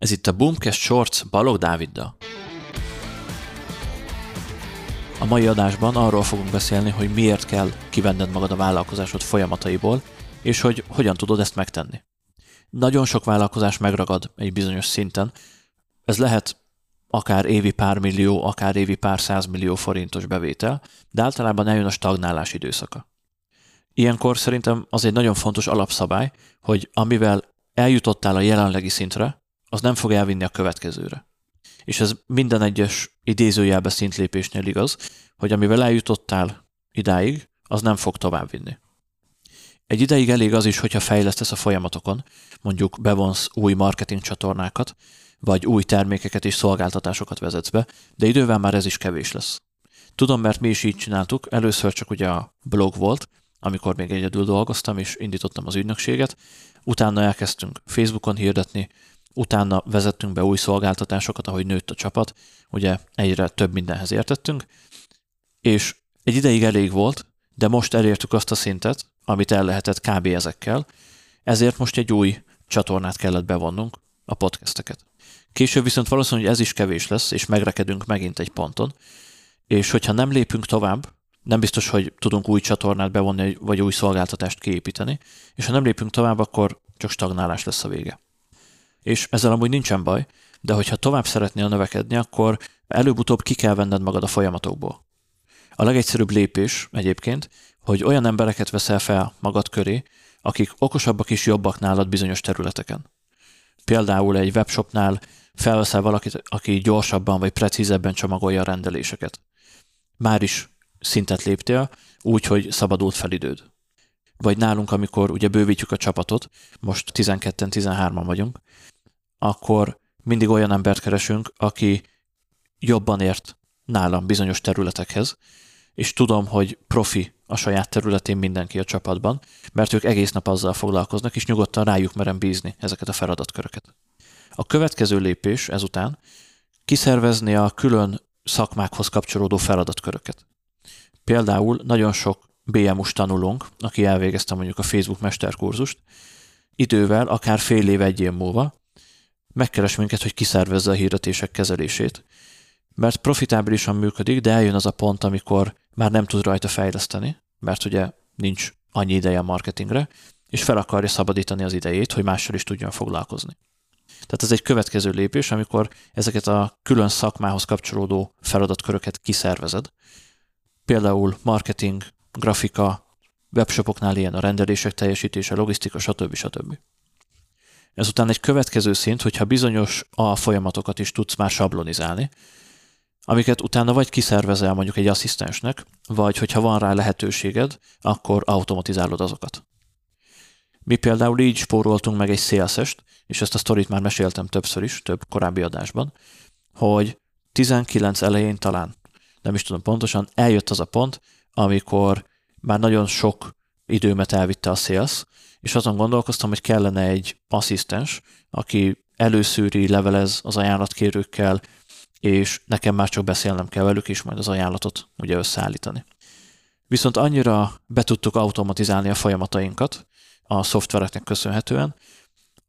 Ez itt a Boomcast Shorts Balog Dáviddal. A mai adásban arról fogunk beszélni, hogy miért kell kivenned magad a vállalkozásod folyamataiból, és hogy hogyan tudod ezt megtenni. Nagyon sok vállalkozás megragad egy bizonyos szinten. Ez lehet akár évi pár millió, akár évi pár százmillió forintos bevétel, de általában eljön a stagnálás időszaka. Ilyenkor szerintem az egy nagyon fontos alapszabály, hogy amivel eljutottál a jelenlegi szintre, az nem fog elvinni a következőre. És ez minden egyes idézőjelbe szintlépésnél igaz, hogy amivel eljutottál idáig, az nem fog továbbvinni. Egy ideig elég az is, hogyha fejlesztesz a folyamatokon, mondjuk bevonsz új marketing csatornákat, vagy új termékeket és szolgáltatásokat vezetsz be, de idővel már ez is kevés lesz. Tudom, mert mi is így csináltuk, először csak ugye a blog volt, amikor még egyedül dolgoztam, és indítottam az ügynökséget, utána elkezdtünk Facebookon hirdetni, Utána vezettünk be új szolgáltatásokat, ahogy nőtt a csapat, ugye egyre több mindenhez értettünk, és egy ideig elég volt, de most elértük azt a szintet, amit el lehetett kb. ezekkel, ezért most egy új csatornát kellett bevonnunk, a podcasteket. Később viszont valószínűleg ez is kevés lesz, és megrekedünk megint egy ponton, és hogyha nem lépünk tovább, nem biztos, hogy tudunk új csatornát bevonni, vagy új szolgáltatást kiépíteni, és ha nem lépünk tovább, akkor csak stagnálás lesz a vége és ezzel amúgy nincsen baj, de hogyha tovább szeretnél növekedni, akkor előbb-utóbb ki kell venned magad a folyamatokból. A legegyszerűbb lépés egyébként, hogy olyan embereket veszel fel magad köré, akik okosabbak és jobbak nálad bizonyos területeken. Például egy webshopnál felveszel valakit, aki gyorsabban vagy precízebben csomagolja a rendeléseket. Már is szintet léptél, úgy, hogy szabadult fel időd. Vagy nálunk, amikor ugye bővítjük a csapatot, most 12-13-an vagyunk, akkor mindig olyan embert keresünk, aki jobban ért nálam bizonyos területekhez, és tudom, hogy profi a saját területén mindenki a csapatban, mert ők egész nap azzal foglalkoznak, és nyugodtan rájuk merem bízni ezeket a feladatköröket. A következő lépés ezután kiszervezni a külön szakmákhoz kapcsolódó feladatköröket. Például nagyon sok BMU-s tanulónk, aki elvégezte mondjuk a Facebook mesterkurzust, idővel, akár fél év, egy év múlva megkeres minket, hogy kiszervezze a hirdetések kezelését, mert profitábilisan működik, de eljön az a pont, amikor már nem tud rajta fejleszteni, mert ugye nincs annyi ideje a marketingre, és fel akarja szabadítani az idejét, hogy mással is tudjon foglalkozni. Tehát ez egy következő lépés, amikor ezeket a külön szakmához kapcsolódó feladatköröket kiszervezed. Például marketing, grafika, webshopoknál ilyen a rendelések teljesítése, logisztika, stb. stb. Ezután egy következő szint, hogyha bizonyos a folyamatokat is tudsz már sablonizálni, amiket utána vagy kiszervezel mondjuk egy asszisztensnek, vagy hogyha van rá lehetőséged, akkor automatizálod azokat. Mi például így spóroltunk meg egy szélszest, és ezt a sztorit már meséltem többször is, több korábbi adásban, hogy 19 elején talán, nem is tudom pontosan, eljött az a pont, amikor már nagyon sok időmet elvitte a sales, és azon gondolkoztam, hogy kellene egy asszisztens, aki előszűri, levelez az ajánlatkérőkkel, és nekem már csak beszélnem kell velük, és majd az ajánlatot ugye összeállítani. Viszont annyira be tudtuk automatizálni a folyamatainkat a szoftvereknek köszönhetően,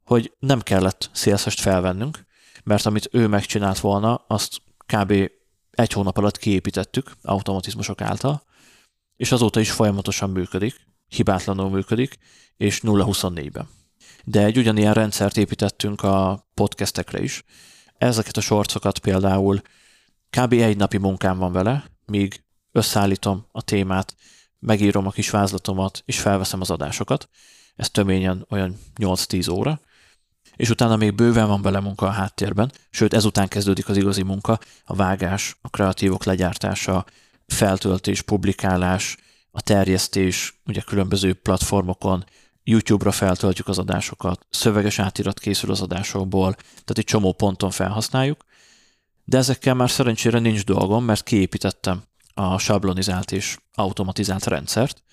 hogy nem kellett szélszest felvennünk, mert amit ő megcsinált volna, azt kb. egy hónap alatt kiépítettük automatizmusok által, és azóta is folyamatosan működik, hibátlanul működik, és 0-24-ben. De egy ugyanilyen rendszert építettünk a podcastekre is. Ezeket a sorcokat például kb. egy napi munkám van vele, míg összeállítom a témát, megírom a kis vázlatomat, és felveszem az adásokat. Ez töményen olyan 8-10 óra. És utána még bőven van bele munka a háttérben, sőt ezután kezdődik az igazi munka, a vágás, a kreatívok legyártása, feltöltés, publikálás, a terjesztés, ugye különböző platformokon, YouTube-ra feltöltjük az adásokat, szöveges átirat készül az adásokból, tehát egy csomó ponton felhasználjuk, de ezekkel már szerencsére nincs dolgom, mert kiépítettem a sablonizált és automatizált rendszert,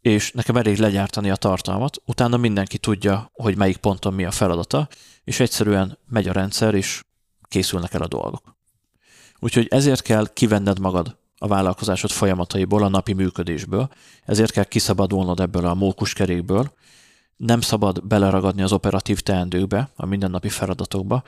és nekem elég legyártani a tartalmat, utána mindenki tudja, hogy melyik ponton mi a feladata, és egyszerűen megy a rendszer, és készülnek el a dolgok. Úgyhogy ezért kell kivenned magad a vállalkozásod folyamataiból, a napi működésből, ezért kell kiszabadulnod ebből a mókuskerékből, nem szabad beleragadni az operatív teendőkbe, a mindennapi feladatokba,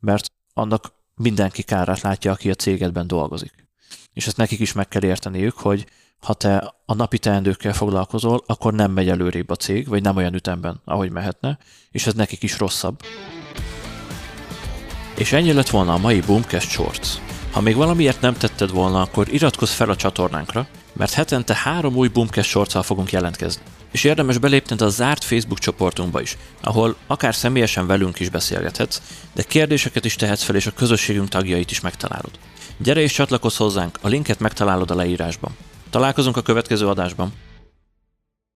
mert annak mindenki kárát látja, aki a cégedben dolgozik. És ezt nekik is meg kell érteniük, hogy ha te a napi teendőkkel foglalkozol, akkor nem megy előrébb a cég, vagy nem olyan ütemben, ahogy mehetne, és ez nekik is rosszabb. És ennyi lett volna a mai Boomcast Shorts. Ha még valamiért nem tetted volna, akkor iratkozz fel a csatornánkra, mert hetente három új Boomcast shorts fogunk jelentkezni. És érdemes belépned a zárt Facebook csoportunkba is, ahol akár személyesen velünk is beszélgethetsz, de kérdéseket is tehetsz fel, és a közösségünk tagjait is megtalálod. Gyere és csatlakozz hozzánk, a linket megtalálod a leírásban. Találkozunk a következő adásban.